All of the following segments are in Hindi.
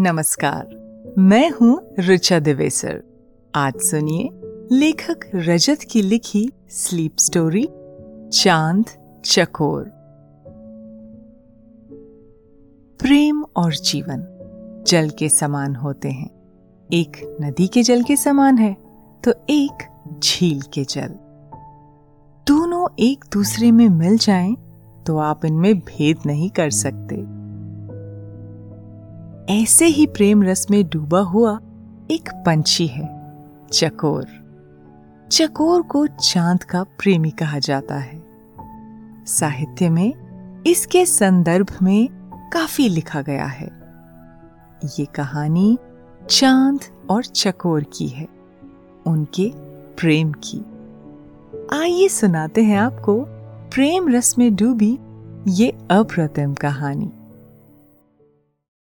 नमस्कार। मैं हूँ रिचा दिवेसर। आज सुनिए लेखक रजत की लिखी स्लीप स्टोरी चाँद, चकोर। प्रेम और जीवन जल के समान होते हैं। एक नदी के जल के समान है तो एक झील के जल। दोनों एक दूसरे में मिल जाएँ तो आप इनमें भेद नहीं कर सकते। ऐसे ही प्रेम रस में डूबा हुआ एक पंछी है, चकोर। चकोर को चाँद का प्रेमी कहा जाता है। साहित्य में इसके संदर्भ में काफ़ी लिखा गया है। ये कहानी चाँद और चकोर की है, उनके प्रेम की। आइए सुनाते हैं आपको प्रेम रस में डूबी ये अप्रतिम कहानी।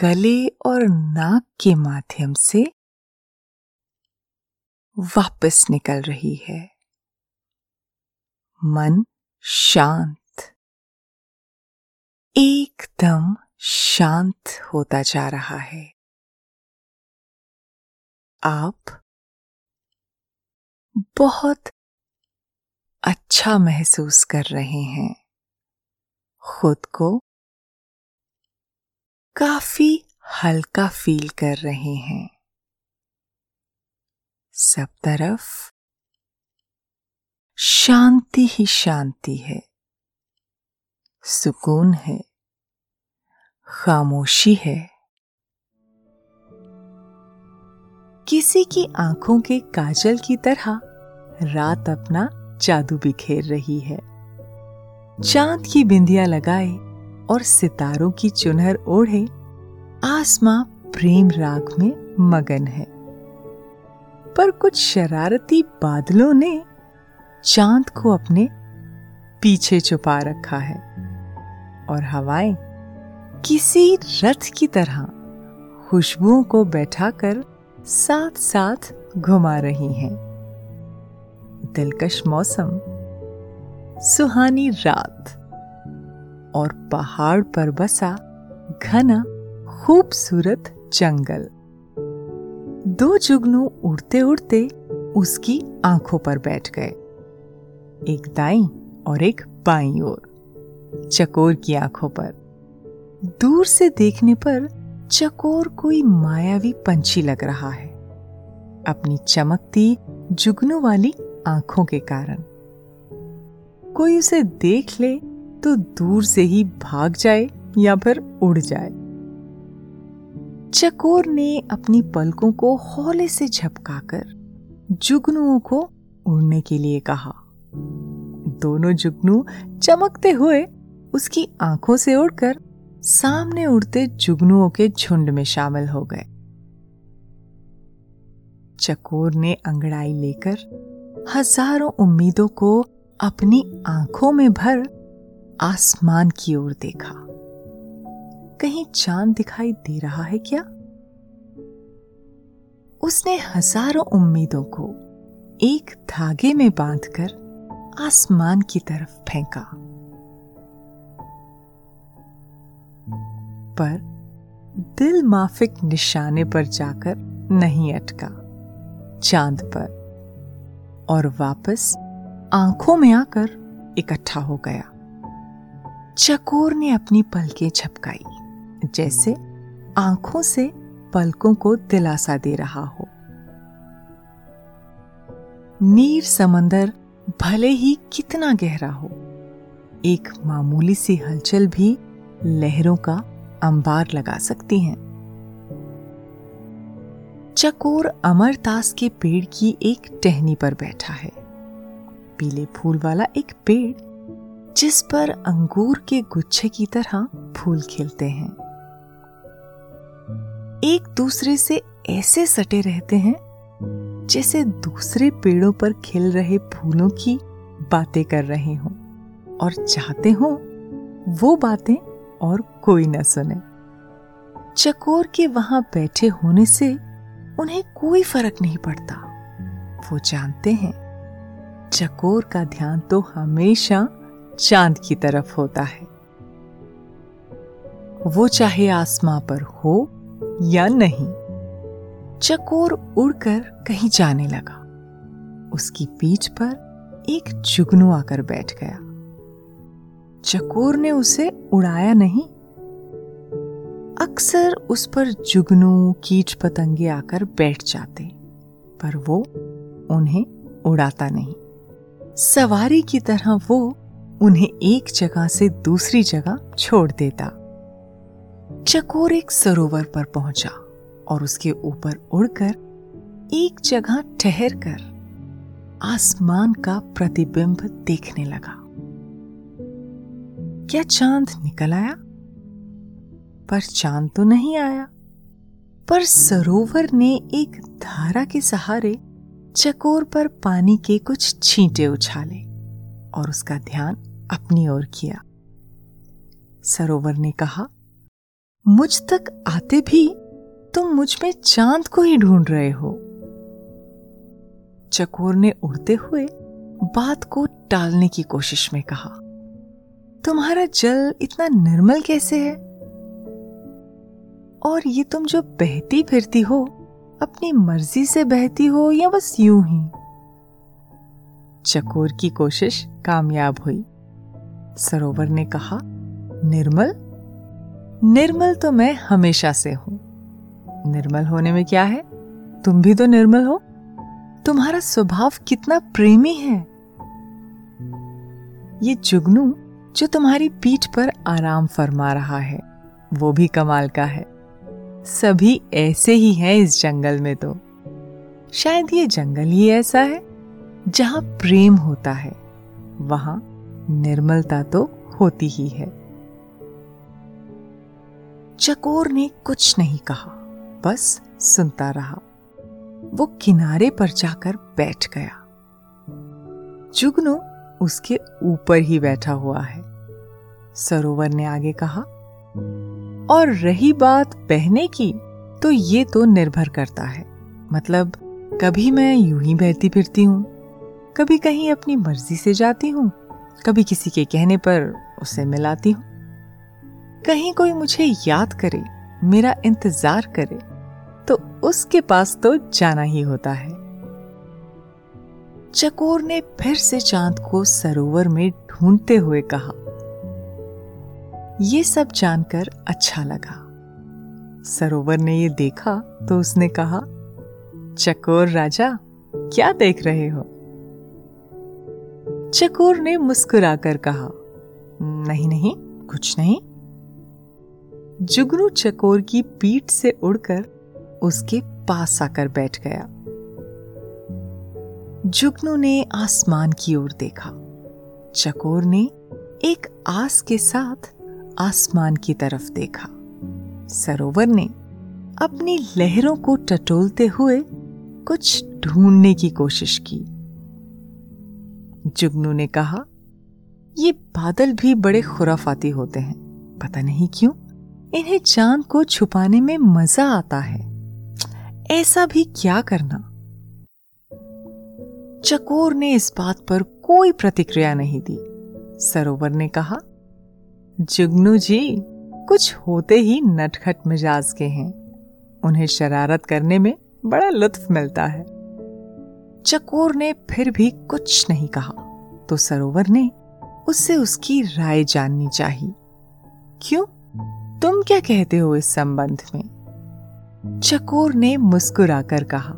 गले और नाक के माध्यम से वापस निकल रही है। मन शांत। एकदम शांत होता जा रहा है। आप बहुत अच्छा महसूस कर रहे हैं। खुद को काफ़ी हल्का फील कर रहे हैं। सब तरफ़ शांति ही शांति है। सुकून है। खामोशी है। किसी की आँखों के काजल की तरह रात अपना जादू बिखेर रही है। चाँद की बिंदिया लगाए और सितारों की चुनहर ओढ़े, आसमां प्रेम राग में मगन है। पर कुछ शरारती बादलों ने चाँद को अपने पीछे छुपा रखा है और हवाएँ किसी रथ की तरह खुशबुओं को बैठाकर साथ साथ घुमा रही हैं। दिलकश मौसम, सुहानी रात। और पहाड़ पर बसा घना, खूबसूरत जंगल। दो जुगनू उड़ते उड़ते उसकी आँखों पर बैठ गए। एक दाई और एक बाई ओर, चकोर की आँखों पर। दूर से देखने पर चकोर कोई मायावी पंछी लग रहा है। अपनी चमकती जुगनू वाली आँखों के कारण। कोई उसे देख ले तो दूर से ही भाग जाए या फिर उड़ जाए। चकोर ने अपनी पलकों को हौले से झपकाकर जुगनुओं को उड़ने के लिए कहा। दोनों जुगनू चमकते हुए उसकी आँखों से उड़कर सामने उड़ते जुगनुओं के झुंड में शामिल हो गए। चकोर ने अंगड़ाई लेकर हज़ारों उम्मीदों को अपनी आँखों में भर आसमान की ओर देखा। कहीं चाँद दिखाई दे रहा है क्या? उसने हज़ारों उम्मीदों को एक धागे में बांधकर आसमान की तरफ़ फेंका। पर दिल माफिक निशाने पर जाकर नहीं अटका। चाँद पर और वापस आँखों में आकर इकट्ठा हो गया। चकोर ने अपनी पलकें झपकाई जैसे आँखों से पलकों को दिलासा दे रहा हो। नीर समंदर भले ही कितना गहरा हो, एक मामूली सी हलचल भी लहरों का अंबार लगा सकती हैं। चकोर अमरतास के पेड़ की एक टहनी पर बैठा है। पीले फूल वाला एक पेड़ जिस पर अंगूर के गुच्छे की तरह फूल खिलते हैं। एक दूसरे से ऐसे सटे रहते हैं, जैसे दूसरे पेड़ों पर खिल रहे फूलों की बातें कर रहे हों। और चाहते हो, वो बातें और कोई न सुने। चकोर के वहाँ बैठे होने से उन्हें कोई फ़र्क नहीं पड़ता। वो जानते हैं, चकोर का ध्यान तो हमेशा चाँद की तरफ़ होता है। वो चाहे आसमां पर हो या नहीं, चकोर उड़कर कहीं जाने लगा। उसकी पीठ पर एक जुगनू आकर बैठ गया। चकोर ने उसे उड़ाया नहीं। अक्सर उस पर जुगनू, कीट पतंगे आकर बैठ जाते, पर वो उन्हें उड़ाता नहीं। सवारी की तरह वो उन्हें एक जगह से दूसरी जगह छोड़ देता। चकोर एक सरोवर पर पहुँचा और उसके ऊपर उड़कर एक जगह ठहर कर आसमान का प्रतिबिंब देखने लगा। क्या चाँद निकल आया? पर चाँद तो नहीं आया। पर सरोवर ने एक धारा के सहारे चकोर पर पानी के कुछ छींटे उछाले और उसका ध्यान अपनी ओर किया। सरोवर ने कहा, मुझ तक आते भी तुम मुझमें चाँद को ही ढूंढ रहे हो। चकोर ने उड़ते हुए बात को टालने की कोशिश में कहा, तुम्हारा जल इतना निर्मल कैसे है? और ये तुम जो बहती फिरती हो, अपनी मर्ज़ी से बहती हो या बस यूँ ही? चकोर की कोशिश कामयाब हुई। सरोवर ने कहा, निर्मल? निर्मल तो मैं हमेशा से हूँ। निर्मल होने में क्या है? तुम भी तो निर्मल हो। तुम्हारा स्वभाव कितना प्रेमी है। ये जुगनू, जो तुम्हारी पीठ पर आराम फरमा रहा है, वो भी कमाल का है। सभी ऐसे ही हैं इस जंगल में तो। शायद ये जंगल ही ऐसा है, जहाँ प्रेम होता है। वहाँ निर्मलता तो होती ही है। चकोर ने कुछ नहीं कहा, बस सुनता रहा। वो किनारे पर जाकर बैठ गया। जुगनू उसके ऊपर ही बैठा हुआ है। सरोवर ने आगे कहा, और रही बात बहने की तो ये तो निर्भर करता है। मतलब कभी मैं यूँ ही बहती फिरती हूँ, कभी कहीं अपनी मर्ज़ी से जाती हूँ कभी किसी के कहने पर उसे मिलाती हूँ। कहीं कोई मुझे याद करे, मेरा इंतज़ार करे तो उसके पास तो जाना ही होता है। चकोर ने फिर से चाँद को सरोवर में ढूंढते हुए कहा। ये सब जानकर अच्छा लगा। सरोवर ने ये देखा तो उसने कहा, चकोर राजा, क्या देख रहे हो? चकोर ने मुस्कुराकर कहा, नहीं नहीं, कुछ नहीं। जुगनू चकोर की पीठ से उड़कर उसके पास आकर बैठ गया। जुगनू ने आसमान की ओर देखा। चकोर ने एक आस के साथ आसमान की तरफ़ देखा। सरोवर ने अपनी लहरों को टटोलते हुए कुछ ढूँढने की कोशिश की। जुगनू ने कहा, ये बादल भी बड़े खुराफाती होते हैं। पता नहीं क्यों, इन्हें चाँद को छुपाने में मज़ा आता है। ऐसा भी क्या करना? चकोर ने इस बात पर कोई प्रतिक्रिया नहीं दी। सरोवर ने कहा, जुगनू जी, कुछ होते ही नटखट मिजाज के हैं। उन्हें शरारत करने में बड़ा लुत्फ मिलता है। चकोर ने फिर भी कुछ नहीं कहा। तो सरोवर ने उससे उसकी राय जाननी चाहिए। क्यों? तुम क्या कहते हो इस संबंध में? चकोर ने मुस्कुराकर कहा,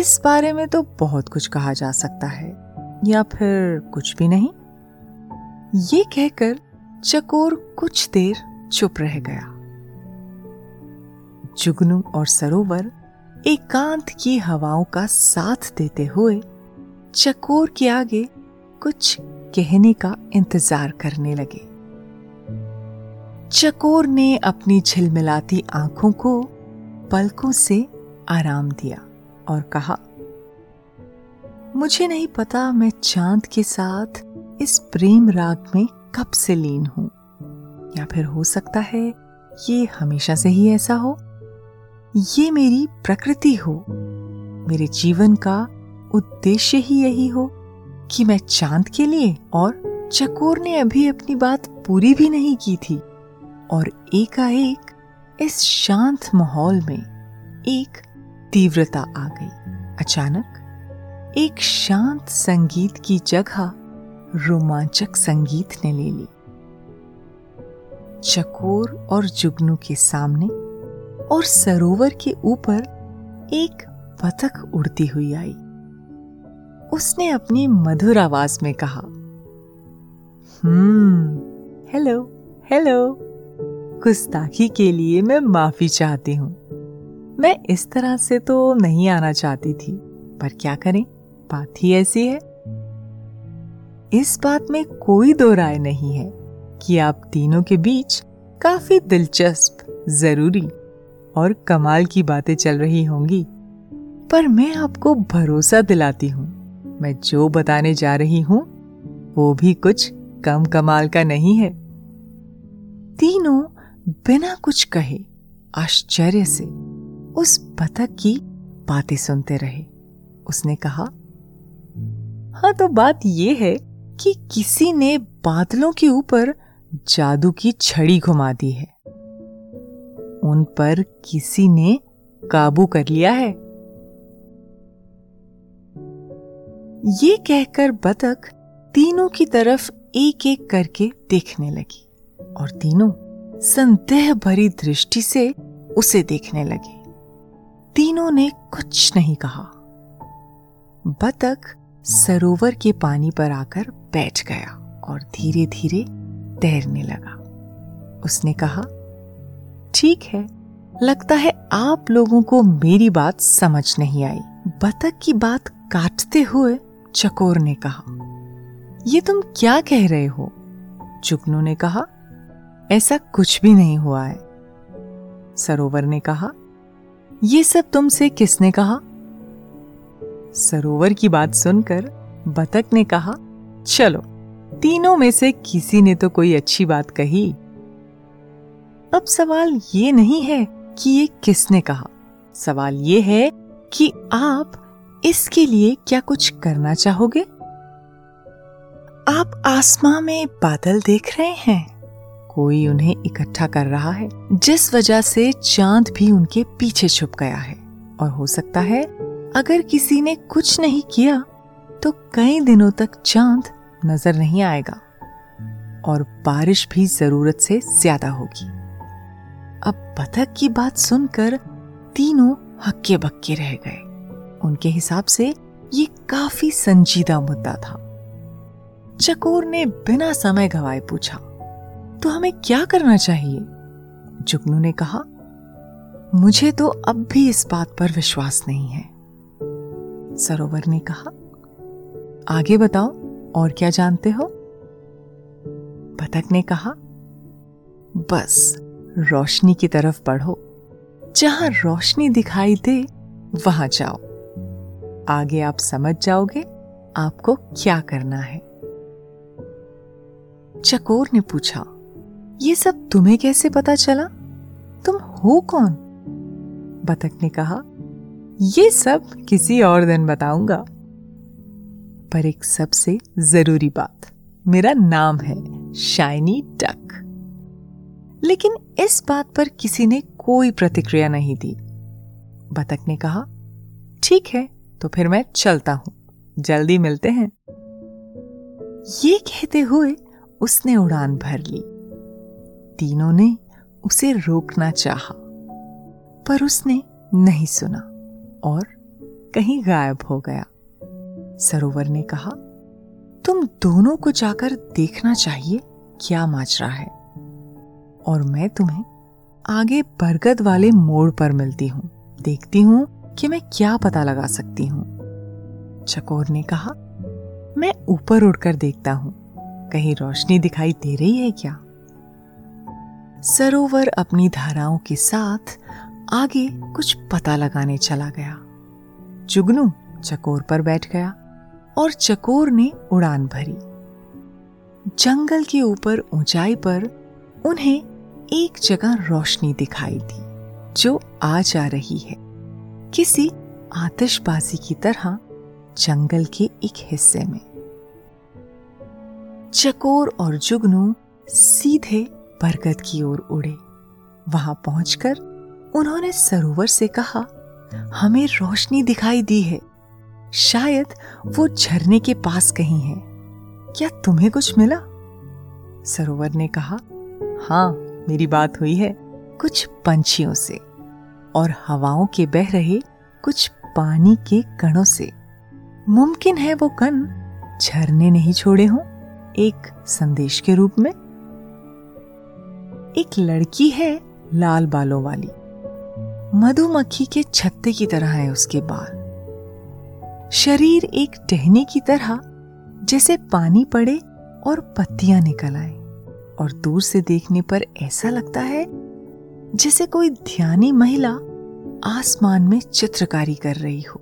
इस बारे में तो बहुत कुछ कहा जा सकता है, या फिर कुछ भी नहीं? ये कहकर चकोर कुछ देर चुप रह गया। जुगनू और सरोवर एकांत की हवाओं का साथ देते हुए चकोर के आगे कुछ कहने का इंतज़ार करने लगे। चकोर ने अपनी झिलमिलाती आँखों को पलकों से आराम दिया और कहा, मुझे नहीं पता मैं चाँद के साथ इस प्रेम राग में कब से लीन हूँ। या फिर हो सकता है ये हमेशा से ही ऐसा हो? ये मेरी प्रकृति हो। मेरे जीवन का उद्देश्य ही यही हो कि मैं चाँद के लिए और चकोर ने अभी अपनी बात पूरी भी नहीं की थी और एकाएक इस शांत माहौल में एक तीव्रता आ गई। अचानक एक शांत संगीत की जगह रोमांचक संगीत ने ले ली। चकोर और जुगनू के सामने और सरोवर के ऊपर एक बतख उड़ती हुई आई। उसने अपनी मधुर आवाज़ में कहा हम्म हेलो हेलो गुस्ताखी के लिए मैं माफ़ी चाहती हूँ। मैं इस तरह से तो नहीं आना चाहती थी, पर क्या करें? बात ही ऐसी है। इस बात में कोई दो राय नहीं है कि आप तीनों के बीच काफ़ी दिलचस्प, ज़रूरी और कमाल की बातें चल रही होंगी। पर मैं आपको भरोसा दिलाती हूँ। मैं जो बताने जा रही हूँ, वो भी कुछ कम कमाल का नहीं है। तीनों बिना कुछ कहे, आश्चर्य से उस बतख की बातें सुनते रहे। उसने कहा हाँ तो बात यह है कि किसी ने बादलों के ऊपर जादू की छड़ी घुमा दी है। उन पर किसी ने काबू कर लिया है। ये कहकर बतख तीनों की तरफ़ एक एक करके देखने लगी और तीनों संदेह भरी दृष्टि से उसे देखने लगे। तीनों ने कुछ नहीं कहा। बतख सरोवर के पानी पर आकर बैठ गया और धीरे धीरे तैरने लगा। उसने कहा ठीक है। लगता है आप लोगों को मेरी बात समझ नहीं आई। बतख की बात काटते हुए चकोर ने कहा, ये तुम क्या कह रहे हो? चुकनू ने कहा, ऐसा कुछ भी नहीं हुआ है। सरोवर ने कहा, ये सब तुमसे किसने कहा? सरोवर की बात सुनकर बतख ने कहा, चलो, तीनों में से किसी ने तो कोई अच्छी बात कही। अब सवाल ये नहीं है कि ये किसने कहा। सवाल ये है कि आप इसके लिए क्या कुछ करना चाहोगे? आप आसमां में बादल देख रहे हैं। कोई उन्हें इकट्ठा कर रहा है, जिस वजह से चाँद भी उनके पीछे छुप गया है। और हो सकता है, अगर किसी ने कुछ नहीं किया तो कई दिनों तक चाँद नज़र नहीं आएगा। और बारिश भी ज़रूरत से ज़्यादा होगी। बतख की बात सुनकर तीनों हक्के बक्के रह गए। उनके हिसाब से ये काफ़ी संजीदा मुद्दा था। चकोर ने बिना समय गवाए पूछा तो हमें क्या करना चाहिए? जुगनू ने कहा, मुझे तो अब भी इस बात पर विश्वास नहीं है। सरोवर ने कहा, आगे बताओ, और क्या जानते हो? बतख ने कहा, बस रोशनी की तरफ़ बढ़ो। जहाँ रोशनी दिखाई दे, वहाँ जाओ। आगे आप समझ जाओगे आपको क्या करना है। चकोर ने पूछा, ये सब तुम्हें कैसे पता चला? तुम हो कौन? बतख ने कहा, ये सब किसी और दिन बताऊँगा। पर एक सबसे ज़रूरी बात, मेरा नाम है शाइनी डक। लेकिन इस बात पर किसी ने कोई प्रतिक्रिया नहीं दी। बतख ने कहा ठीक है तो फिर मैं चलता हूँ। जल्दी मिलते हैं। ये कहते हुए उसने उड़ान भर ली। तीनों ने उसे रोकना चाहा, पर उसने नहीं सुना और कहीं गायब हो गया। सरोवर ने कहा तुम दोनों को जाकर देखना चाहिए क्या माजरा है? और मैं तुम्हें आगे बरगद वाले मोड़ पर मिलती हूँ। देखती हूँ कि मैं क्या पता लगा सकती हूँ। चकोर ने कहा, मैं ऊपर उड़कर देखता हूँ। कहीं रोशनी दिखाई दे रही है क्या? सरोवर अपनी धाराओं के साथ आगे कुछ पता लगाने चला गया। जुगनू चकोर पर बैठ गया और चकोर ने उड़ान भरी। जंगल के ऊपर ऊंचाई पर उन्हें एक जगह रोशनी दिखाई दी, जो आ जा रही है। किसी आतिशबाजी की तरह जंगल के एक हिस्से में। चकोर और जुगनू सीधे बरगद की ओर उड़े। वहाँ पहुंचकर उन्होंने सरोवर से कहा, हमें रोशनी दिखाई दी है। शायद वो झरने के पास कहीं है। क्या तुम्हें कुछ मिला? सरोवर ने कहा हाँ मेरी बात हुई है कुछ पंछियों से, और हवाओं के बह रहे कुछ पानी के कणों से। मुमकिन है वो कण झरने नहीं छोड़े हों, एक संदेश के रूप में। एक लड़की है लाल बालों वाली, मधुमक्खी के छत्ते की तरह है उसके बाल। शरीर एक टहनी की तरह, जैसे पानी पड़े और पत्तियाँ निकल आए। और दूर से देखने पर ऐसा लगता है, जैसे कोई ध्यानी महिला आसमान में चित्रकारी कर रही हो।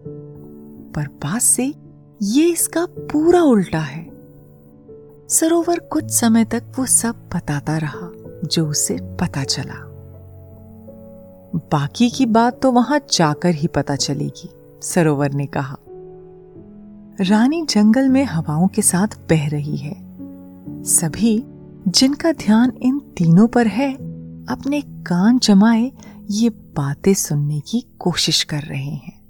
पर पास से ये इसका पूरा उल्टा है। सरोवर कुछ समय तक वो सब बताता रहा, जो उसे पता चला। बाकी की बात तो वहाँ जाकर ही पता चलेगी, सरोवर ने कहा। रानी जंगल में हवाओं के साथ बह रही है। सभी जिनका ध्यान इन तीनों पर है, अपने कान जमाए ये बातें सुनने की कोशिश कर रहे हैं।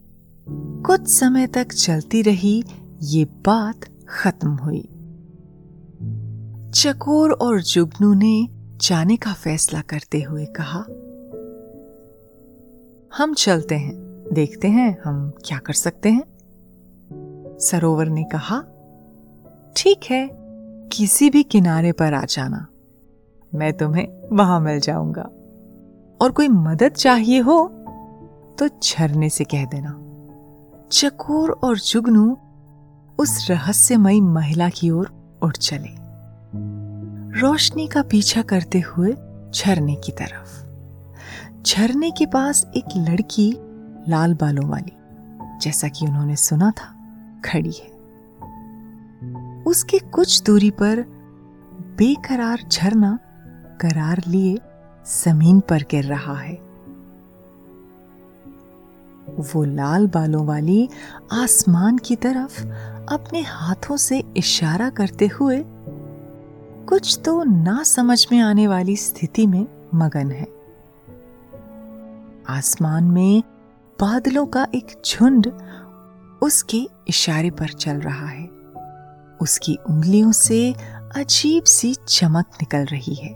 कुछ समय तक चलती रही, ये बात खत्म हुई। चकोर और जुगनू ने जाने का फैसला करते हुए कहा, हम चलते हैं, देखते हैं हम क्या कर सकते हैं? सरोवर ने कहा, ठीक है किसी भी किनारे पर आ जाना। मैं तुम्हें वहाँ मिल जाऊँगा। और कोई मदद चाहिए हो तो झरने से कह देना। चकोर और जुगनू उस रहस्यमयी महिला की ओर उठ चले। रोशनी का पीछा करते हुए झरने की तरफ़। झरने के पास एक लड़की लाल बालों वाली, जैसा कि उन्होंने सुना था, खड़ी है। उसके कुछ दूरी पर बेकरार झरना करार लिए ज़मीन पर गिर रहा है। वो लाल बालों वाली आसमान की तरफ़ अपने हाथों से इशारा करते हुए कुछ तो ना समझ में आने वाली स्थिति में मगन है। आसमान में बादलों का एक झुंड उसके इशारे पर चल रहा है। उसकी उंगलियों से अजीब सी चमक निकल रही है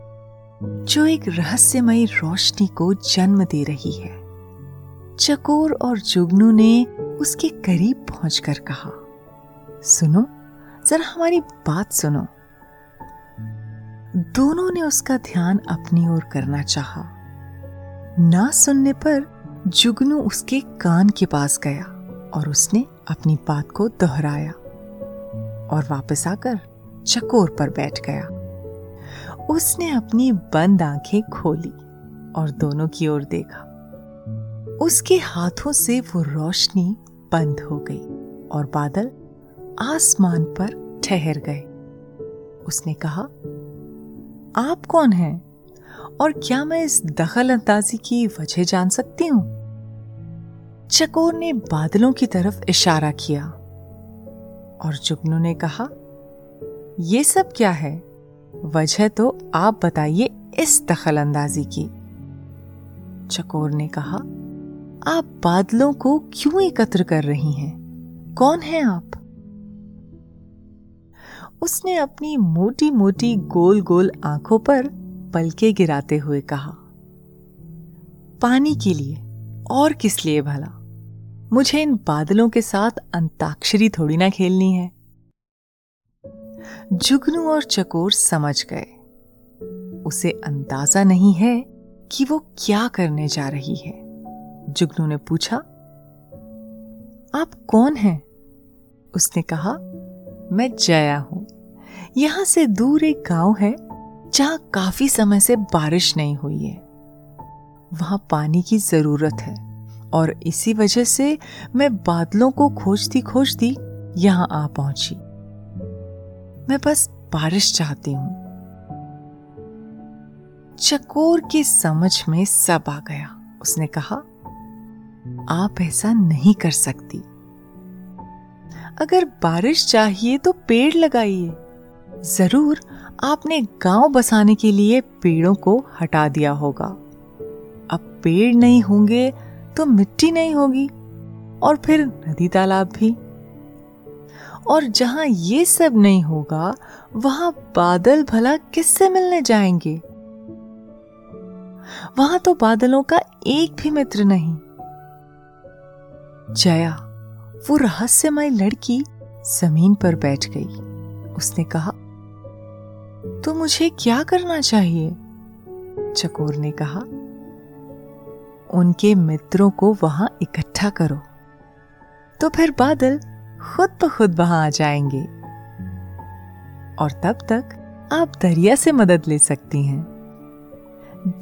जो एक रहस्यमयी रोशनी को जन्म दे रही है। चकोर और जुगनू ने उसके करीब पहुंचकर कहा सुनो जरा हमारी बात सुनो। दोनों ने उसका ध्यान अपनी ओर करना चाहा, ना सुनने पर जुगनू उसके कान के पास गया और उसने अपनी बात को दोहराया। और वापस आकर चकोर पर बैठ गया। उसने अपनी बंद आँखें खोली और दोनों की ओर देखा। उसके हाथों से वो रोशनी बंद हो गई और बादल आसमान पर ठहर गए। उसने कहा, आप कौन हैं और क्या मैं इस दखल अंदाजी की वजह जान सकती हूँ? चकोर ने बादलों की तरफ़ इशारा किया। और जुगनू ने कहा यह सब क्या है? वजह तो आप बताइए इस दखल अंदाजी की। चकोर ने कहा, आप बादलों को क्यों एकत्र कर रही हैं? कौन है आप? उसने अपनी मोटी मोटी गोल गोल आँखों पर पलके गिराते हुए कहा, पानी के लिए और किस लिए भला? मुझे इन बादलों के साथ अंताक्षरी थोड़ी ना खेलनी है। जुगनू और चकोर समझ गए। उसे अंदाज़ा नहीं है कि वो क्या करने जा रही है। जुगनू ने पूछा, आप कौन हैं? उसने कहा, मैं जया हूँ। यहाँ से दूर एक गाँव है, जहाँ काफ़ी समय से बारिश नहीं हुई है। वहाँ पानी की ज़रूरत है। और इसी वजह से मैं बादलों को खोजती खोजती यहाँ आ पहुँची। मैं बस बारिश चाहती हूँ। चकोर की समझ में सब आ गया। उसने कहा, आप ऐसा नहीं कर सकती। अगर बारिश चाहिए तो पेड़ लगाइए। ज़रूर आपने गाँव बसाने के लिए पेड़ों को हटा दिया होगा। अब पेड़ नहीं होंगे तो मिट्टी नहीं होगी और फिर नदी तालाब भी। और जहाँ ये सब नहीं होगा, वहाँ बादल भला किससे मिलने जाएँगे? वहाँ तो बादलों का एक भी मित्र नहीं। जया, वो रहस्यमय लड़की ज़मीन पर बैठ गई। उसने कहा तो मुझे क्या करना चाहिए? चकोर ने कहा उनके मित्रों को वहाँ इकट्ठा करो। तो फिर बादल खुद ब खुद वहाँ आ जाएँगे। और तब तक आप दरिया से मदद ले सकती हैं।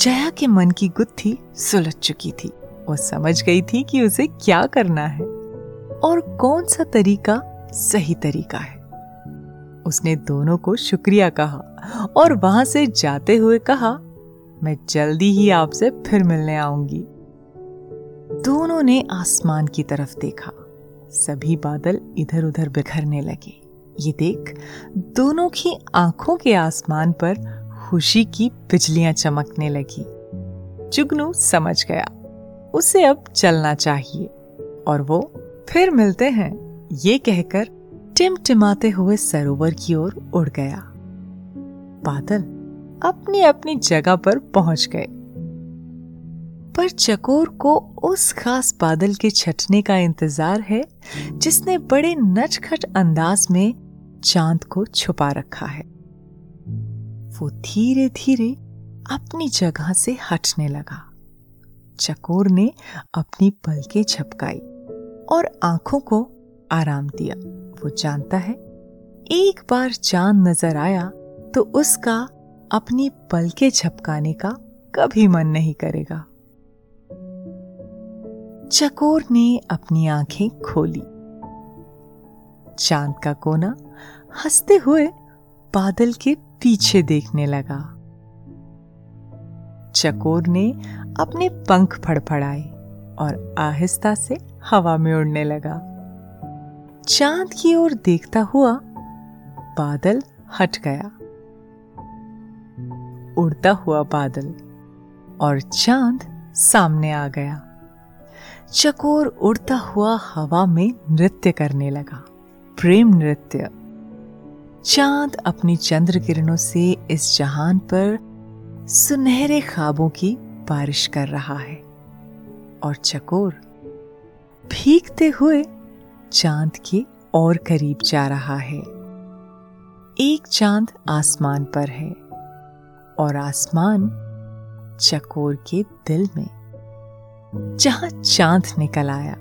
जया के मन की गुत्थी सुलझ चुकी थी। वो समझ गई थी कि उसे क्या करना है। और कौन सा तरीका सही तरीका है। उसने दोनों को शुक्रिया कहा और वहाँ से जाते हुए कहा, मैं जल्दी ही आपसे फिर मिलने आऊँगी। दोनों ने आसमान की तरफ़ देखा। सभी बादल इधर उधर बिखरने लगे। ये देख, दोनों की आँखों के आसमान पर खुशी की बिजलियाँ चमकने लगी। जुगनू समझ गया, उसे अब चलना चाहिए। और वो फिर मिलते हैं, ये कहकर टिमटिमाते हुए सरोवर की ओर उड़ गया। बादल अपनी अपनी जगह पर पहुँच गए। पर चकोर को उस खास बादल के छटने का इंतज़ार है, जिसने बड़े नचखट अंदाज में चाँद को छुपा रखा है। वो धीरे धीरे अपनी जगह से हटने लगा। चकोर ने अपनी पलकें झपकाई और आँखों को आराम दिया। वो जानता है, एक बार चाँद नज़र आया तो उसका अपनी पलके झपकाने का कभी मन नहीं करेगा। चकोर ने अपनी आँखें खोली। चाँद का कोना हँसते हुए बादल के पीछे देखने लगा। चकोर ने अपने पंख फड़फड़ाए और आहिस्ता से हवा में उड़ने लगा। चाँद की ओर देखता हुआ बादल हट गया। उड़ता हुआ बादल और चाँद सामने आ गया। चकोर उड़ता हुआ हवा में नृत्य करने लगा। प्रेम नृत्य। चाँद अपनी चंद्र किरणों से इस जहान पर सुनहरे ख्वाबों की बारिश कर रहा है। और चकोर भीगते हुए चाँद के और करीब जा रहा है। एक चाँद आसमान पर है और आसमान चकोर के दिल में जहाँ चाँद निकल आया।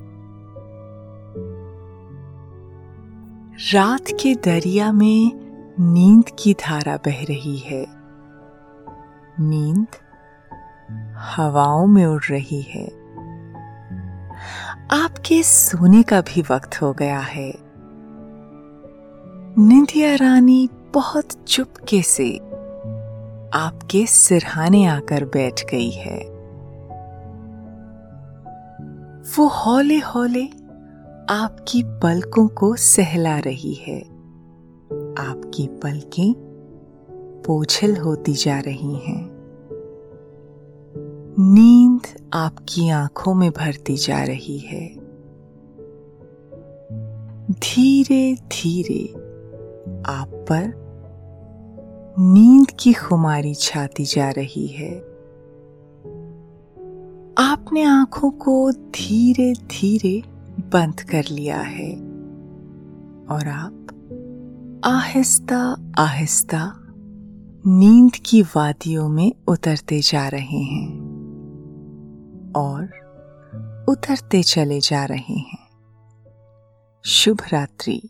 रात के दरिया में नींद की धारा बह रही है। नींद हवाओं में उड़ रही है। आपके सोने का भी वक्त हो गया है। निंदिया रानी बहुत चुपके से आपके सिरहाने आकर बैठ गई है। वो हौले हौले आपकी पलकों को सहला रही है। आपकी पलकें पोछल होती जा रही हैं। नींद आपकी आँखों में भरती जा रही है। धीरे धीरे आप पर नींद की खुमारी छाती जा रही है। आपने आँखों को धीरे धीरे बंद कर लिया है और आप आहिस्ता आहिस्ता नींद की वादियों में उतरते जा रहे हैं और उतरते चले जा रहे हैं। शुभ रात्रि।